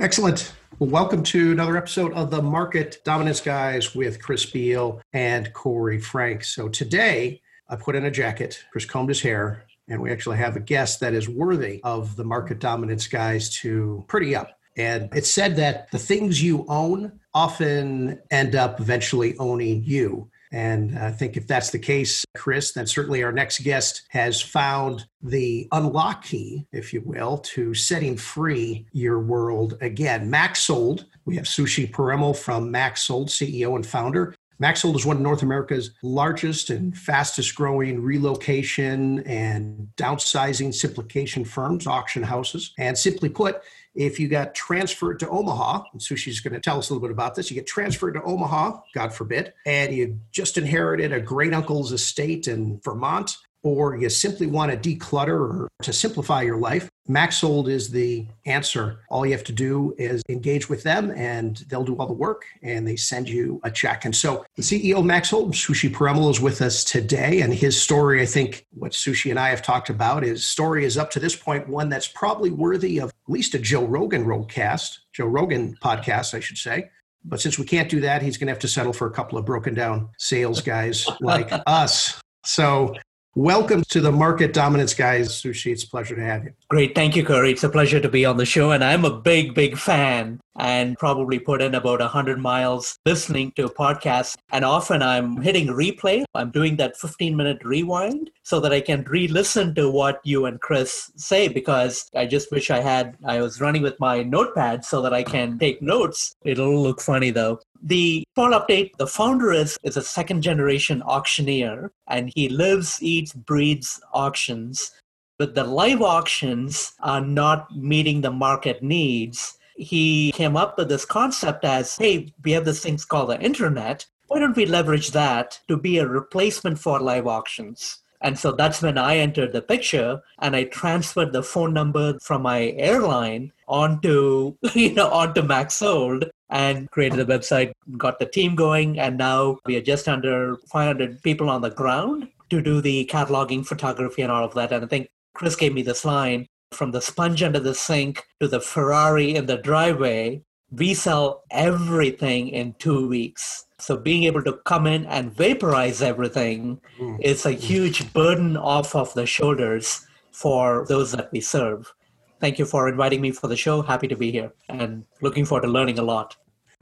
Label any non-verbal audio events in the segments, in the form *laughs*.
Excellent. Well, welcome to another episode of the Market Dominance Guys with Chris Beall and Corey Frank. So today I put in a jacket, Chris combed his hair, and we actually have a guest that is worthy of the Market Dominance Guys to pretty up. And it's said that the things you own often end up eventually owning you. And I think if that's the case, Chris, then certainly our next guest has found the unlock key, if you will, to setting free your world again. Max Sold. We have Sushi Parimal from Max Sold, CEO and founder. Max Sold is one of North America's largest and fastest growing relocation and downsizing simplification firms, auction houses. And simply put, if you got transferred to Omaha, and Sushi's going to tell us a little bit about this, you get transferred to Omaha, God forbid, and you just inherited a great uncle's estate in Vermont, or you simply want to declutter or to simplify your life, Maxsold is the answer. All you have to do is engage with them and they'll do all the work and they send you a check. And so the CEO of Maxsold, Sushi Parimal, is with us today. And his story, I think what Sushi and I have talked about, his story is up to this point one that's probably worthy of at least a Joe Rogan roadcast, Joe Rogan podcast, I should say. But since we can't do that, he's going to have to settle for a couple of broken down sales guys *laughs* like us. So Welcome to the Market Dominance Guys, Sushi. It's a pleasure to have you. Great. Thank you, Corey. It's a pleasure to be on the show. And I'm a big, big fan and probably put in about 100 miles listening to podcasts. And often I'm hitting replay. I'm doing that 15 minute rewind so that I can re listen to what you and Chris say because I just wish I had, I was running with my notepad so that I can take notes. It'll look funny though. The small update the founder is, is a second generation auctioneer and he lives, eats, breeds auctions. But the live auctions are not meeting the market needs he came up with this concept as hey, we have this thing called the internet. Why don't we leverage that to be a replacement for live auctions? And so that's when I entered the picture and I transferred the phone number from my airline onto, *laughs* you know, onto Max Sold and created a website, got the team going, and now we are just under 500 people on the ground to do the cataloging, photography, and all of that. And I think Chris gave me this line from the sponge under the sink to the Ferrari in the driveway, we sell everything in two weeks. So being able to come in and vaporize everything mm. is a huge burden off of the shoulders for those that we serve. Thank you for inviting me for the show. Happy to be here and looking forward to learning a lot.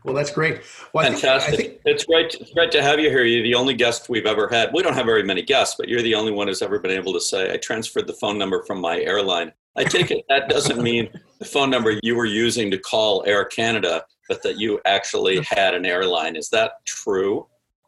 Well, that's great. Well, Fantastic. Think, think, it's great. It's great to have you here. You're the only guest we've ever had. We don't have very many guests, but you're the only one who's ever been able to say, I transferred the phone number from my airline I take it that doesn't mean the phone number you were using to call Air Canada, but that you actually had an airline. Is that true?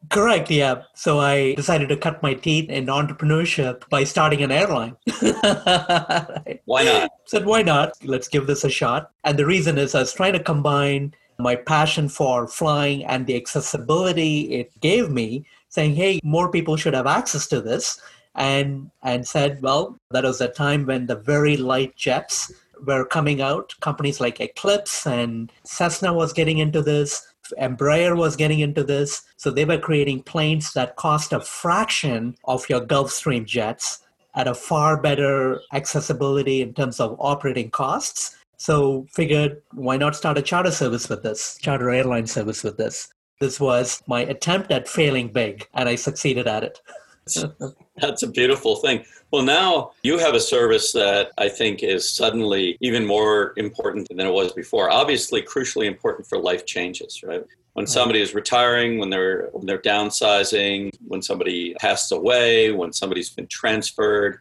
Correct, yeah. So I decided to cut my teeth in entrepreneurship by starting an airline. *laughs* Why not? Said, why not? Let's give this a shot. And the reason is I was trying to combine my passion for flying and the accessibility it gave me, saying, hey, more people should have access to this and and said, well, that was a time when the very light jets were coming out. Companies like Eclipse and Cessna was getting into this. Embraer was getting into this. So they were creating planes that cost a fraction of your Gulfstream jets at a far better accessibility in terms of operating costs. So figured why not start a charter service with this, charter airline service with this. This was my attempt at failing big and I succeeded at it. *laughs* That's a beautiful thing. Well, now you have a service that I think is suddenly even more important than it was before. Obviously, crucially important for life changes, right? When somebody is retiring, when they're when they're downsizing, when somebody passed away, when somebody's been transferred,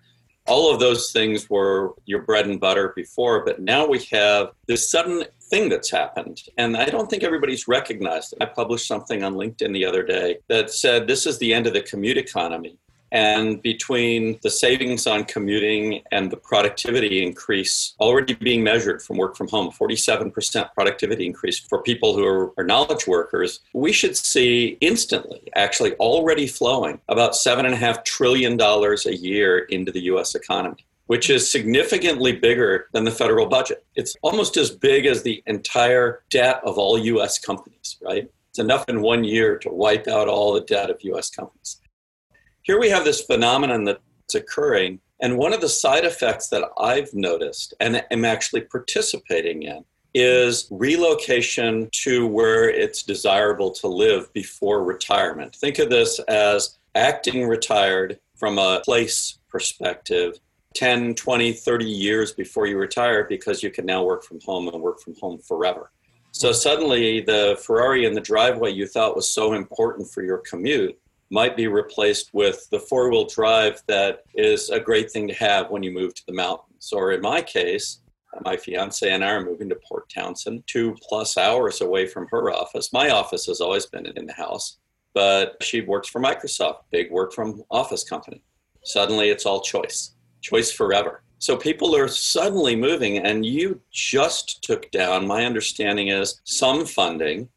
all of those things were your bread and butter before, but now we have this sudden thing that's happened. And I don't think everybody's recognized it. I published something on LinkedIn the other day that said this is the end of the commute economy. And between the savings on commuting and the productivity increase already being measured from work from home, 47% productivity increase for people who are, are knowledge workers, we should see instantly, actually already flowing about $7.5 trillion a year into the US economy which is significantly bigger than the federal budget. It's almost as big as the entire debt of all US companies, right? It's enough in one year to wipe out all the debt of US companies. Here we have this phenomenon that's occurring, and one of the side effects that I've noticed and am actually participating in is relocation to where it's desirable to live before retirement. Think of this as acting retired from a place perspective 10, 20, 30 years before you retire because you can now work from home and work from home forever. So suddenly, the Ferrari in the driveway you thought was so important for your commute might be replaced with the four wheel drive that is a great thing to have when you move to the mountains. Or in my case, my fiance and I are moving to Port Townsend, two plus hours away from her office. My office has always been in the house, but she works for Microsoft, big work from office company. Suddenly, it's all choice choice forever. So people are suddenly moving, and you just took down, my understanding is, some funding,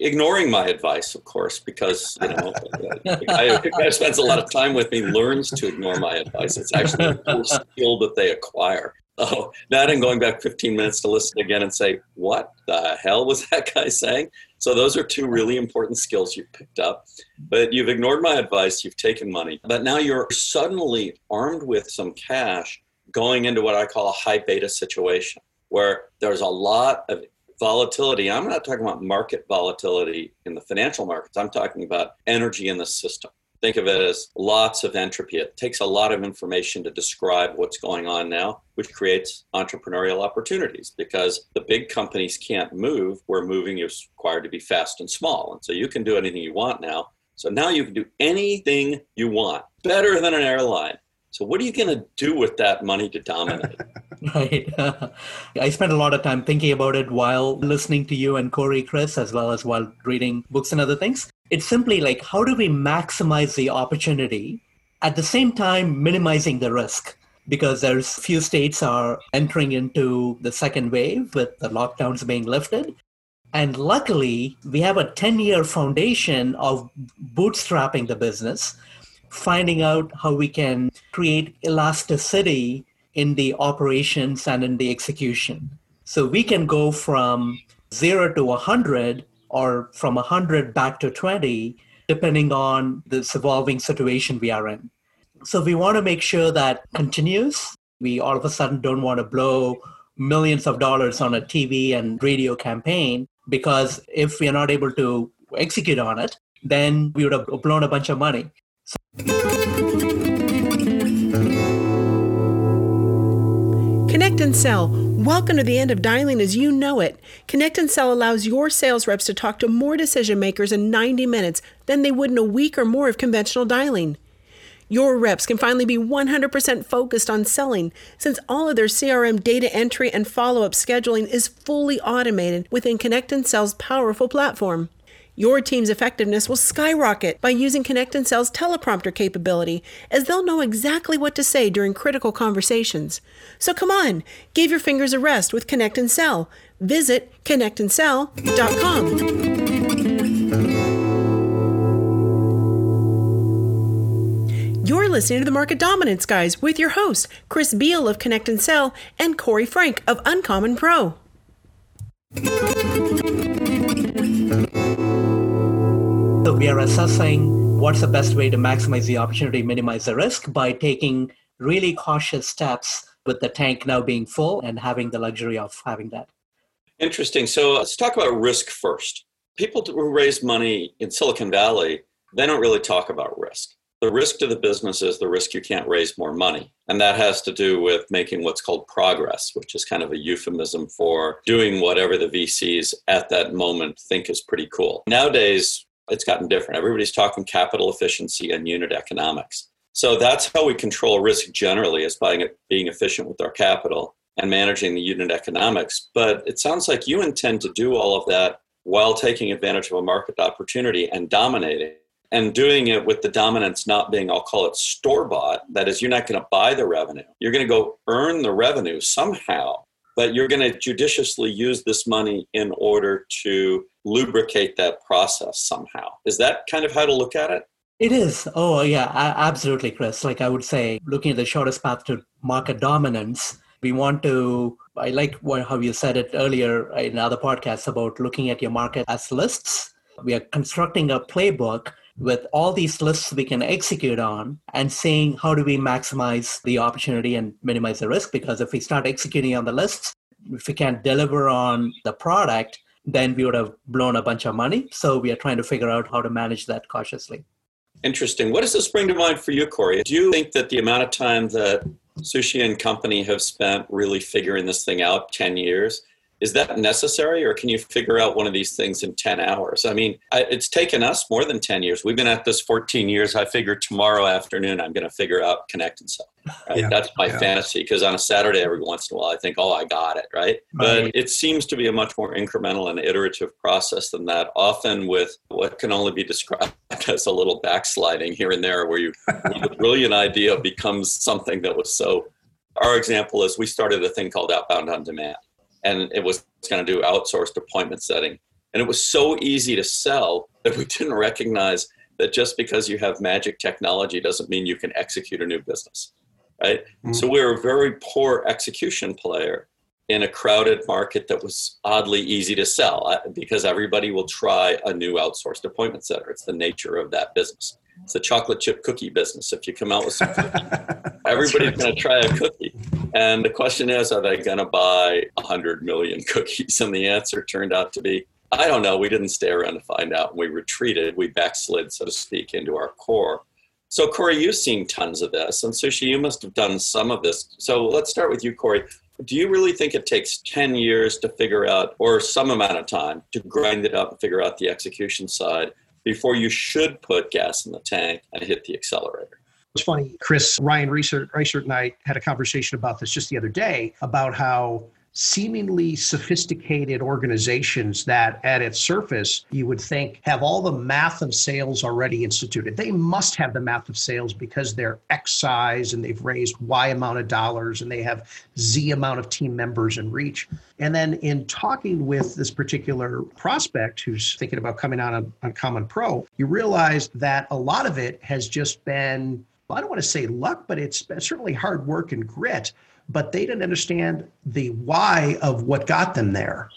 ignoring my advice, of course, because you know, the guy who spends a lot of time with me learns to ignore my advice. It's actually a skill that they acquire. Oh, that and going back 15 minutes to listen again and say, what the hell was that *laughs* guy saying? So those are two really important skills you've picked up. But you've ignored my advice, you've taken money, but now you're suddenly armed with some cash going into what I call a high beta situation where there's a lot of volatility. I'm not talking about market volatility in the financial markets. I'm talking about energy in the system. Think of it as lots of entropy. It takes a lot of information to describe what's going on now, which creates entrepreneurial opportunities because the big companies can't move where moving is required to be fast and small. And so you can do anything you want now. So now you can do anything you want better than an airline. So what are you going to do with that money to dominate? *laughs* right. *laughs* I spent a lot of time thinking about it while listening to you and Corey, Chris, as well as while reading books and other things. It's simply like, how do we maximize the opportunity at the same time minimizing the risk? Because there's few states are entering into the second wave with the lockdowns being lifted. And luckily, we have a 10 year foundation of bootstrapping the business, finding out how we can create elasticity in the operations and in the execution. So we can go from zero to 100 or from 100 back to 20, depending on this evolving situation we are in. So we want to make sure that continues. We all of a sudden don't want to blow millions of dollars on a TV and radio campaign because if we are not able to execute on it, then we would have blown a bunch of money. And sell Welcome to the end of dialing as you know it. Connect and Sell allows your sales reps to talk to more decision makers in 90 minutes than they would in a week or more of conventional dialing. Your reps can finally be 100% focused on selling since all of their CRM data entry and follow up scheduling is fully automated within Connect and Sell's powerful platform. Your team's effectiveness will skyrocket by using Connect and Sell's teleprompter capability, as they'll know exactly what to say during critical conversations. So come on, give your fingers a rest with Connect and Sell. Visit connectandsell.com. You're listening to the Market Dominance Guys with your hosts, Chris Beall of Connect and Sell and Corey Frank of Uncommon Pro. We are assessing what's the best way to maximize the opportunity, minimize the risk by taking really cautious steps with the tank now being full and having the luxury of having that. Interesting. So let's talk about risk first. People who raise money in Silicon Valley, they don't really talk about risk. The risk to the business is the risk you can't raise more money. And that has to do with making what's called progress, which is kind of a euphemism for doing whatever the VCs at that moment think is pretty cool. Nowadays, it's gotten different. Everybody's talking capital efficiency and unit economics. So that's how we control risk generally is by being efficient with our capital and managing the unit economics. But it sounds like you intend to do all of that while taking advantage of a market opportunity and dominating. and doing it with the dominance not being, I'll call it store bought. That is, you're not going to buy the revenue. You're going to go earn the revenue somehow, but you're going to judiciously use this money in order to lubricate that process somehow. Is that kind of how to look at it? It is. Oh, yeah, absolutely, Chris. Like I would say, looking at the shortest path to market dominance, we want to. I like how you said it earlier in other podcasts about looking at your market as lists. We are constructing a playbook with all these lists we can execute on and seeing how do we maximize the opportunity and minimize the risk. Because if we start executing on the lists, if we can't deliver on the product, then we would have blown a bunch of money. So we are trying to figure out how to manage that cautiously. Interesting. What does this bring to mind for you, Corey? Do you think that the amount of time that Sushi and company have spent really figuring this thing out 10 years is that necessary or can you figure out one of these things in 10 hours? I mean I, it's taken us more than 10 years. We've been at this 14 years. I figure tomorrow afternoon i'm going to figure out connect and sell right? yeah, that's my yeah. fantasy because on a saturday every once in a while i think oh i got it right? right. but it seems to be a much more incremental and iterative process than that often with what can only be described *laughs* as a little backsliding here and there where you *laughs* the brilliant idea becomes something that was so. Our example is we started a thing called outbound on demand and it was going to do outsourced appointment setting. And it was so easy to sell that we *laughs* didn't recognize that just because you have magic technology doesn't mean you can execute a new business, right? Mm-hmm. So we are a very poor execution player in a crowded market that was oddly easy to sell uh, because everybody will try a new outsourced appointment setter. It's the nature of that business. It's the chocolate chip cookie business. If you come out with something, *laughs* everybody's right. going to try a cookie. And the question is, are they going to buy 100 million *laughs* cookies? And the answer turned out to be, I don't know. We didn't stay around to find out. We retreated. We backslid, so to speak, into our core. So, Corey, you've seen tons of this. And Sushi, you must have done some of this. So, let's start with you, Corey. Do you really think it takes 10 years to figure out, or some amount of time to grind it up and figure out the execution side before you should put gas in the tank and hit the accelerator? It's funny, Chris, Ryan Reichert and I had a conversation about this just the other day about how seemingly sophisticated organizations that at its surface you would think have all the math of sales already instituted. They must have the math of sales because they're X size and they've raised Y amount of dollars and they have Z amount of team members and reach. And then in talking with this particular prospect who's thinking about coming on, Uncommon Pro, you realize that a lot of it has just been, I don't want to say luck, but it's certainly hard work and grit but they didn't understand the why of what got them there.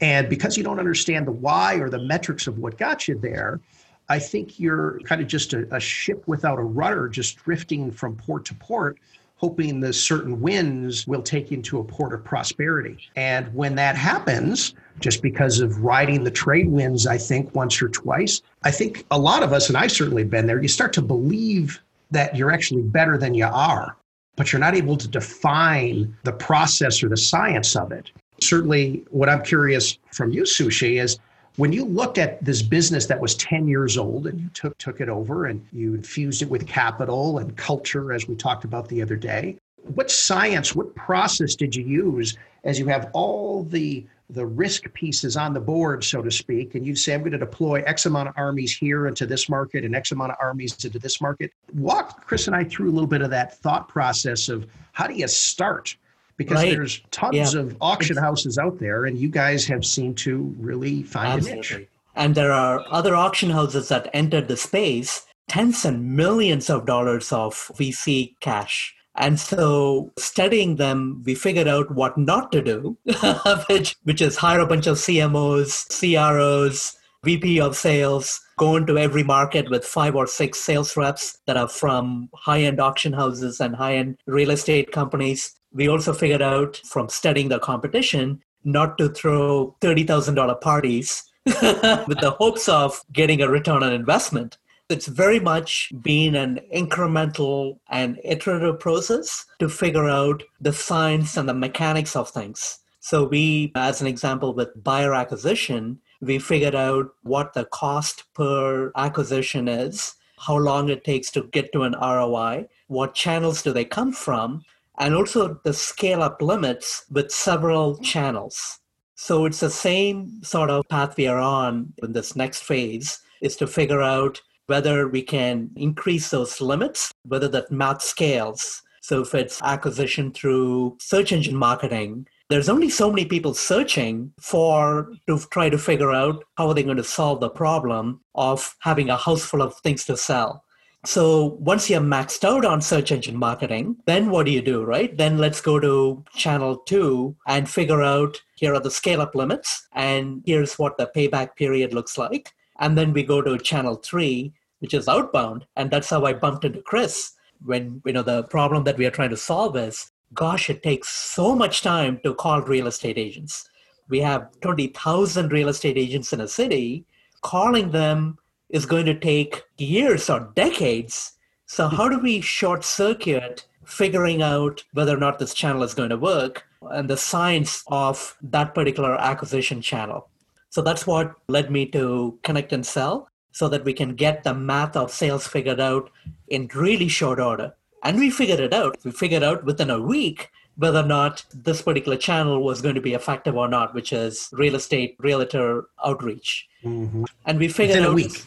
And because you don't understand the why or the metrics of what got you there, I think you're kind of just a, a ship without a rudder, just drifting from port to port, hoping the certain winds will take you into a port of prosperity. And when that happens, just because of riding the trade winds, I think once or twice, I think a lot of us, and I certainly been there, you start to believe that you're actually better than you are but you're not able to define the process or the science of it. Certainly, what I'm curious from you, Sushi, is when you looked at this business that was 10 years old and you took, took it over and you infused it with capital and culture, as we talked about the other day, what science, what process did you use as you have all the the risk pieces on the board, so to speak, and you say, I'm going to deploy X amount of armies here into this market and X amount of armies into this market. Walk Chris and I through a little bit of that thought process of how do you start? Because right. there's tons yeah. of auction houses out there, and you guys have seemed to really find Absolutely. a niche. And there are other auction houses that entered the space, tens and millions of dollars of VC cash and so studying them, we figured out what not to do, *laughs* which, which is hire a bunch of CMOs, CROs, VP of sales, go into every market with five or six sales reps that are from high end auction houses and high end real estate companies. We also figured out from studying the competition not to throw $30,000 parties *laughs* with the hopes of getting a return on investment. It's very much been an incremental and iterative process to figure out the science and the mechanics of things. So, we, as an example, with buyer acquisition, we figured out what the cost per acquisition is, how long it takes to get to an ROI, what channels do they come from, and also the scale up limits with several channels. So it's the same sort of path we are on in this next phase is to figure out whether we can increase those limits, whether that math scales. So if it's acquisition through search engine marketing, there's only so many people searching for to try to figure out how are they going to solve the problem of having a house full of things to sell. So once you're maxed out on search engine marketing, then what do you do, right? Then let's go to channel two and figure out here are the scale up limits and here's what the payback period looks like. And then we go to channel three, which is outbound. And that's how I bumped into Chris when, you know, the problem that we are trying to solve is, gosh, it takes so much time to call real estate agents. We have 20,000 real estate agents in a city. Calling them is going to take years or decades. So, hmm. how do we short circuit figuring out whether or not this channel is going to work and the science of that particular acquisition channel? So, that's what led me to Connect and Sell so that we can get the math of sales figured out in really short order. And we figured it out. We figured out within a week whether or not this particular channel was going to be effective or not, which is real estate realtor outreach. Mm-hmm. And we figured within out a week.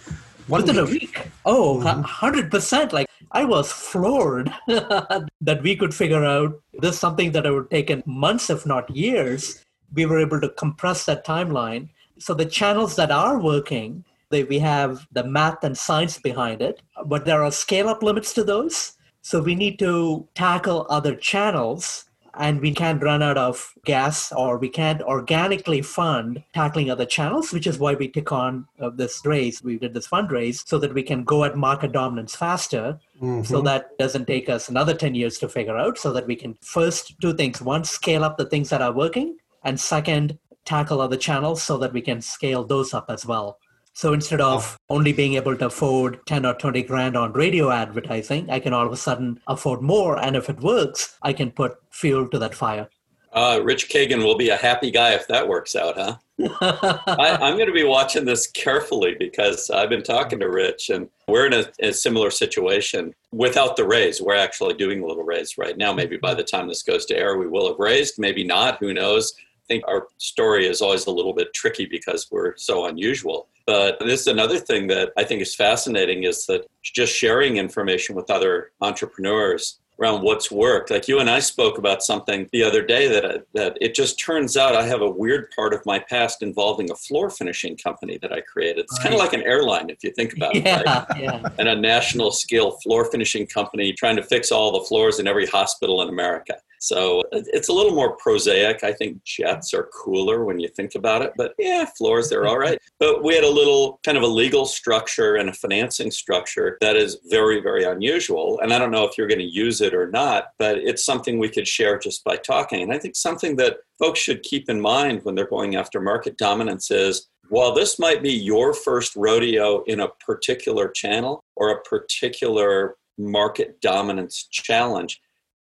One within week. a week. Oh, mm-hmm. 100%. Like I was floored *laughs* that we could figure out this something that would take in months, if not years. We were able to compress that timeline. So the channels that are working, they, we have the math and science behind it, but there are scale up limits to those. So we need to tackle other channels and we can't run out of gas or we can't organically fund tackling other channels, which is why we took on uh, this raise. We did this fundraise so that we can go at market dominance faster. Mm-hmm. So that doesn't take us another 10 years to figure out, so that we can first do things one, scale up the things that are working, and second, tackle other channels so that we can scale those up as well. So instead of only being able to afford 10 or 20 grand on radio advertising, I can all of a sudden afford more. And if it works, I can put fuel to that fire. Uh, Rich Kagan will be a happy guy if that works out, huh? I, am going to be watching this carefully because I've been talking to Rich and we're in a, a, similar situation without the raise. We're actually doing a little raise right now. Maybe by the time this goes to air, we will have raised, maybe not, who knows. I think our story is always a little bit tricky because we're so unusual. But this is another thing that I think is fascinating is that just sharing information with other entrepreneurs around what's worked. Like you and I spoke about something the other day that that it just turns out I have a weird part of my past involving a floor finishing company that I created. It's right. kind of like an airline if you think about yeah, it, right? Yeah. And a national scale floor finishing company trying to fix all the floors in every hospital in America. So it's a little more prosaic. I think jets are cooler when you think about it, but yeah, floors, they're all right. *laughs* But we had a little kind of a legal structure and a financing structure that is very, very unusual. And I don't know if you're going to use it or not, but it's something we could share just by talking. And I think something that folks should keep in mind when they're going after market dominance is while this might be your first rodeo in a particular channel or a particular market dominance challenge,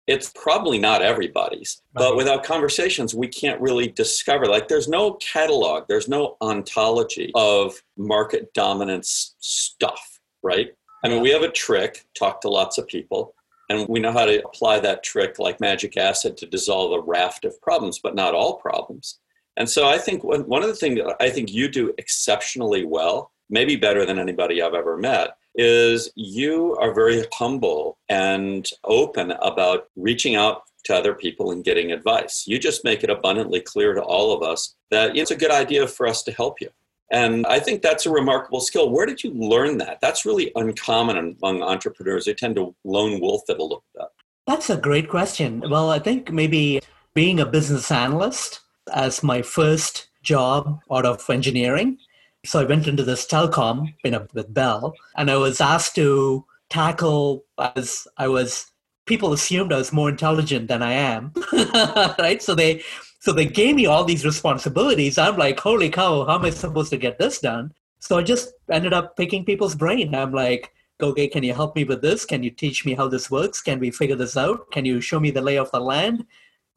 it's probably not everybody's but without conversations we can't really discover like there's no catalog there's no ontology of market dominance stuff right? I mean we have a trick talk to lots of people and we know how to apply that trick like magic acid to dissolve a raft of problems but not all problems. And so i think one of the things i think you do exceptionally well maybe better than anybody i've ever met is you are very humble and open about reaching out to other people and getting advice. You just make it abundantly clear to all of us that it's a good idea for us to help you. And I think that's a remarkable skill. Where did you learn that? That's really uncommon among entrepreneurs. They tend to lone wolf it a little bit. That's a great question. Well, I think maybe being a business analyst as my first job out of engineering, so I went into this telecom you know, with Bell, and I was asked to tackle as I was. People assumed I was more intelligent than I am, *laughs* right? So they, so they gave me all these responsibilities. I'm like, holy cow, how am I supposed to get this done? So I just ended up picking people's brain. I'm like, okay, can you help me with this? Can you teach me how this works? Can we figure this out? Can you show me the lay of the land?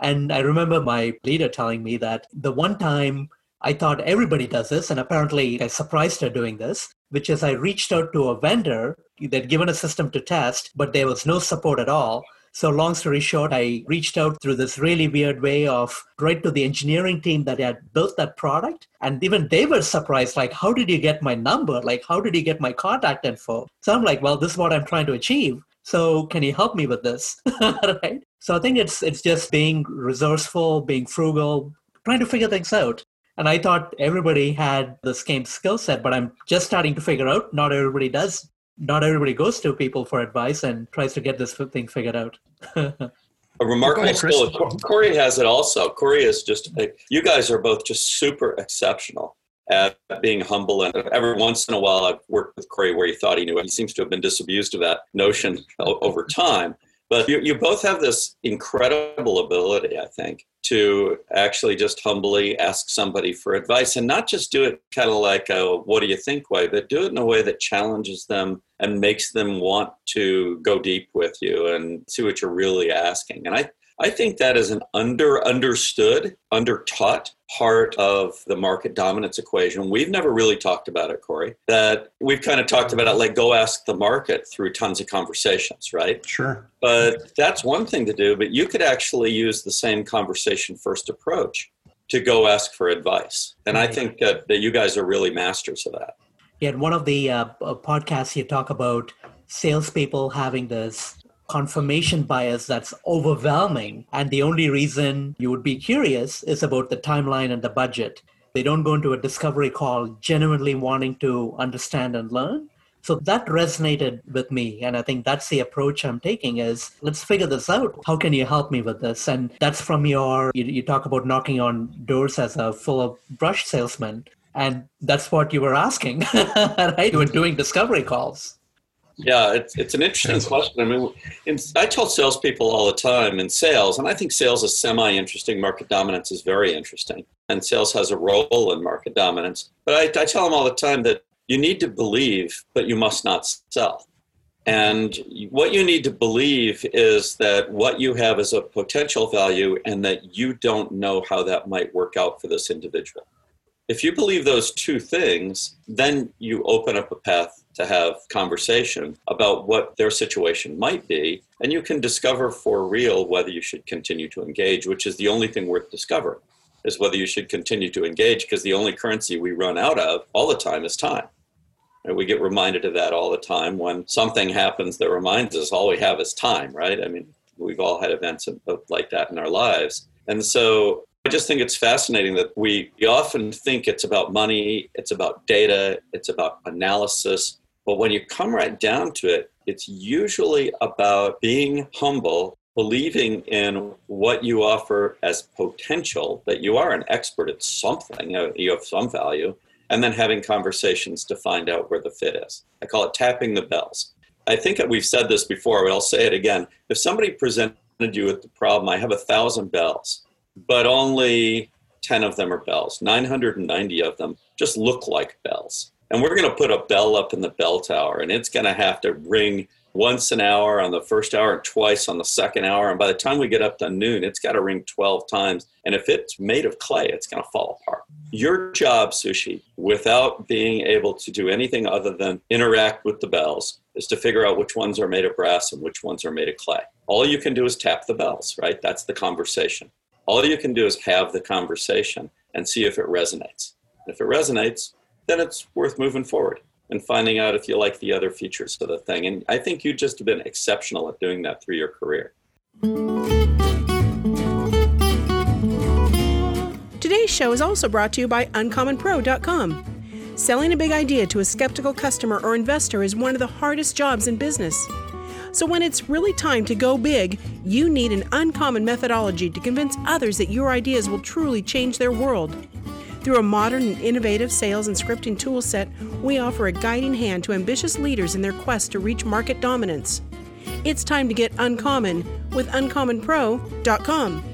And I remember my leader telling me that the one time I thought everybody does this, and apparently I surprised her doing this, which is I reached out to a vendor. They'd given a system to test, but there was no support at all. So, long story short, I reached out through this really weird way of right to the engineering team that had built that product. And even they were surprised, like, how did you get my number? Like, how did you get my contact info? So I'm like, well, this is what I'm trying to achieve. So can you help me with this? *laughs* right? So I think it's it's just being resourceful, being frugal, trying to figure things out. And I thought everybody had the same skill set, but I'm just starting to figure out not everybody does not everybody goes to people for advice and tries to get this thing figured out. *laughs* a remarkable ahead, skill. Corey has it also. Corey is just, you guys are both just super exceptional at being humble. And every once in a while, I've worked with Corey where he thought he knew. He seems to have been disabused of that notion over time. But you, you both have this incredible ability, I think, to actually just humbly ask somebody for advice and not just do it kind of like a what do you think way, but do it in a way that challenges them and makes them want to go deep with you and see what you're really asking. And I, I think that is an under understood, under taught part of the market dominance equation. We've never really talked about it, Corey. That we've kind of talked about it like go ask the market through tons of conversations, right? Sure. But that's one thing to do, but you could actually use the same conversation first approach to go ask for advice. And I think that, that you guys are really masters of that. Yeah, in one of the uh, podcasts, you talk about salespeople having this confirmation bias that's overwhelming. And the only reason you would be curious is about the timeline and the budget. They don't go into a discovery call genuinely wanting to understand and learn. So that resonated with me. And I think that's the approach I'm taking is let's figure this out. How can you help me with this? And that's from your, you, you talk about knocking on doors as a full of brush salesman. And that's what you were asking, *laughs* right? You were doing discovery calls. Yeah, it's, it's an interesting question. I mean, in, I tell salespeople all the time in sales, and I think sales is semi interesting. Market dominance is very interesting, and sales has a role in market dominance. But I, I tell them all the time that you need to believe, but you must not sell. And what you need to believe is that what you have is a potential value and that you don't know how that might work out for this individual. If you believe those two things, then you open up a path to have conversation about what their situation might be, and you can discover for real whether you should continue to engage, which is the only thing worth discovering, is whether you should continue to engage, because the only currency we run out of all the time is time. And we get reminded of that all the time when something happens that reminds us all we have is time, right? I mean, we've all had events like that in our lives. And so I just think it's fascinating that we, we often think it's about money, it's about data, it's about analysis. But when you come right down to it, it's usually about being humble, believing in what you offer as potential, that you are an expert at something, uh, you have some value, and then having conversations to find out where the fit is. I call it tapping the bells. I think we've said this before, but I'll say it again. If somebody presented you with the problem, I have a thousand bells but only 10 of them are bells. 990 of them just look like bells. And we're going to put a bell up in the bell tower, and it's going to have to ring once an hour on the first hour and twice on the second hour. And by the time we get up to noon, it's got to ring 12 times. And if it's made of clay, it's going to fall apart. Your job, Sushi, without being able to do anything other than interact with the bells, is to figure out which ones are made of brass and which ones are made of clay. All you can do is tap the bells, right? That's the conversation. All you can do is have the conversation and see if it resonates. If it resonates, then it's worth moving forward and finding out if you like the other features of the thing. And I think you've just been exceptional at doing that through your career. Today's show is also brought to you by UncommonPro.com. Selling a big idea to a skeptical customer or investor is one of the hardest jobs in business. So, when it's really time to go big, you need an uncommon methodology to convince others that your ideas will truly change their world. Through a modern and innovative sales and scripting toolset, we offer a guiding hand to ambitious leaders in their quest to reach market dominance. It's time to get uncommon with uncommonpro.com.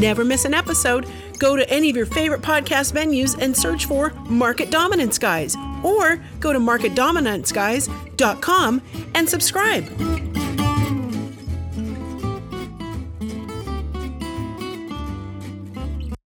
Never miss an episode. Go to any of your favorite podcast venues and search for Market Dominance Guys or go to marketdominanceguys.com and subscribe.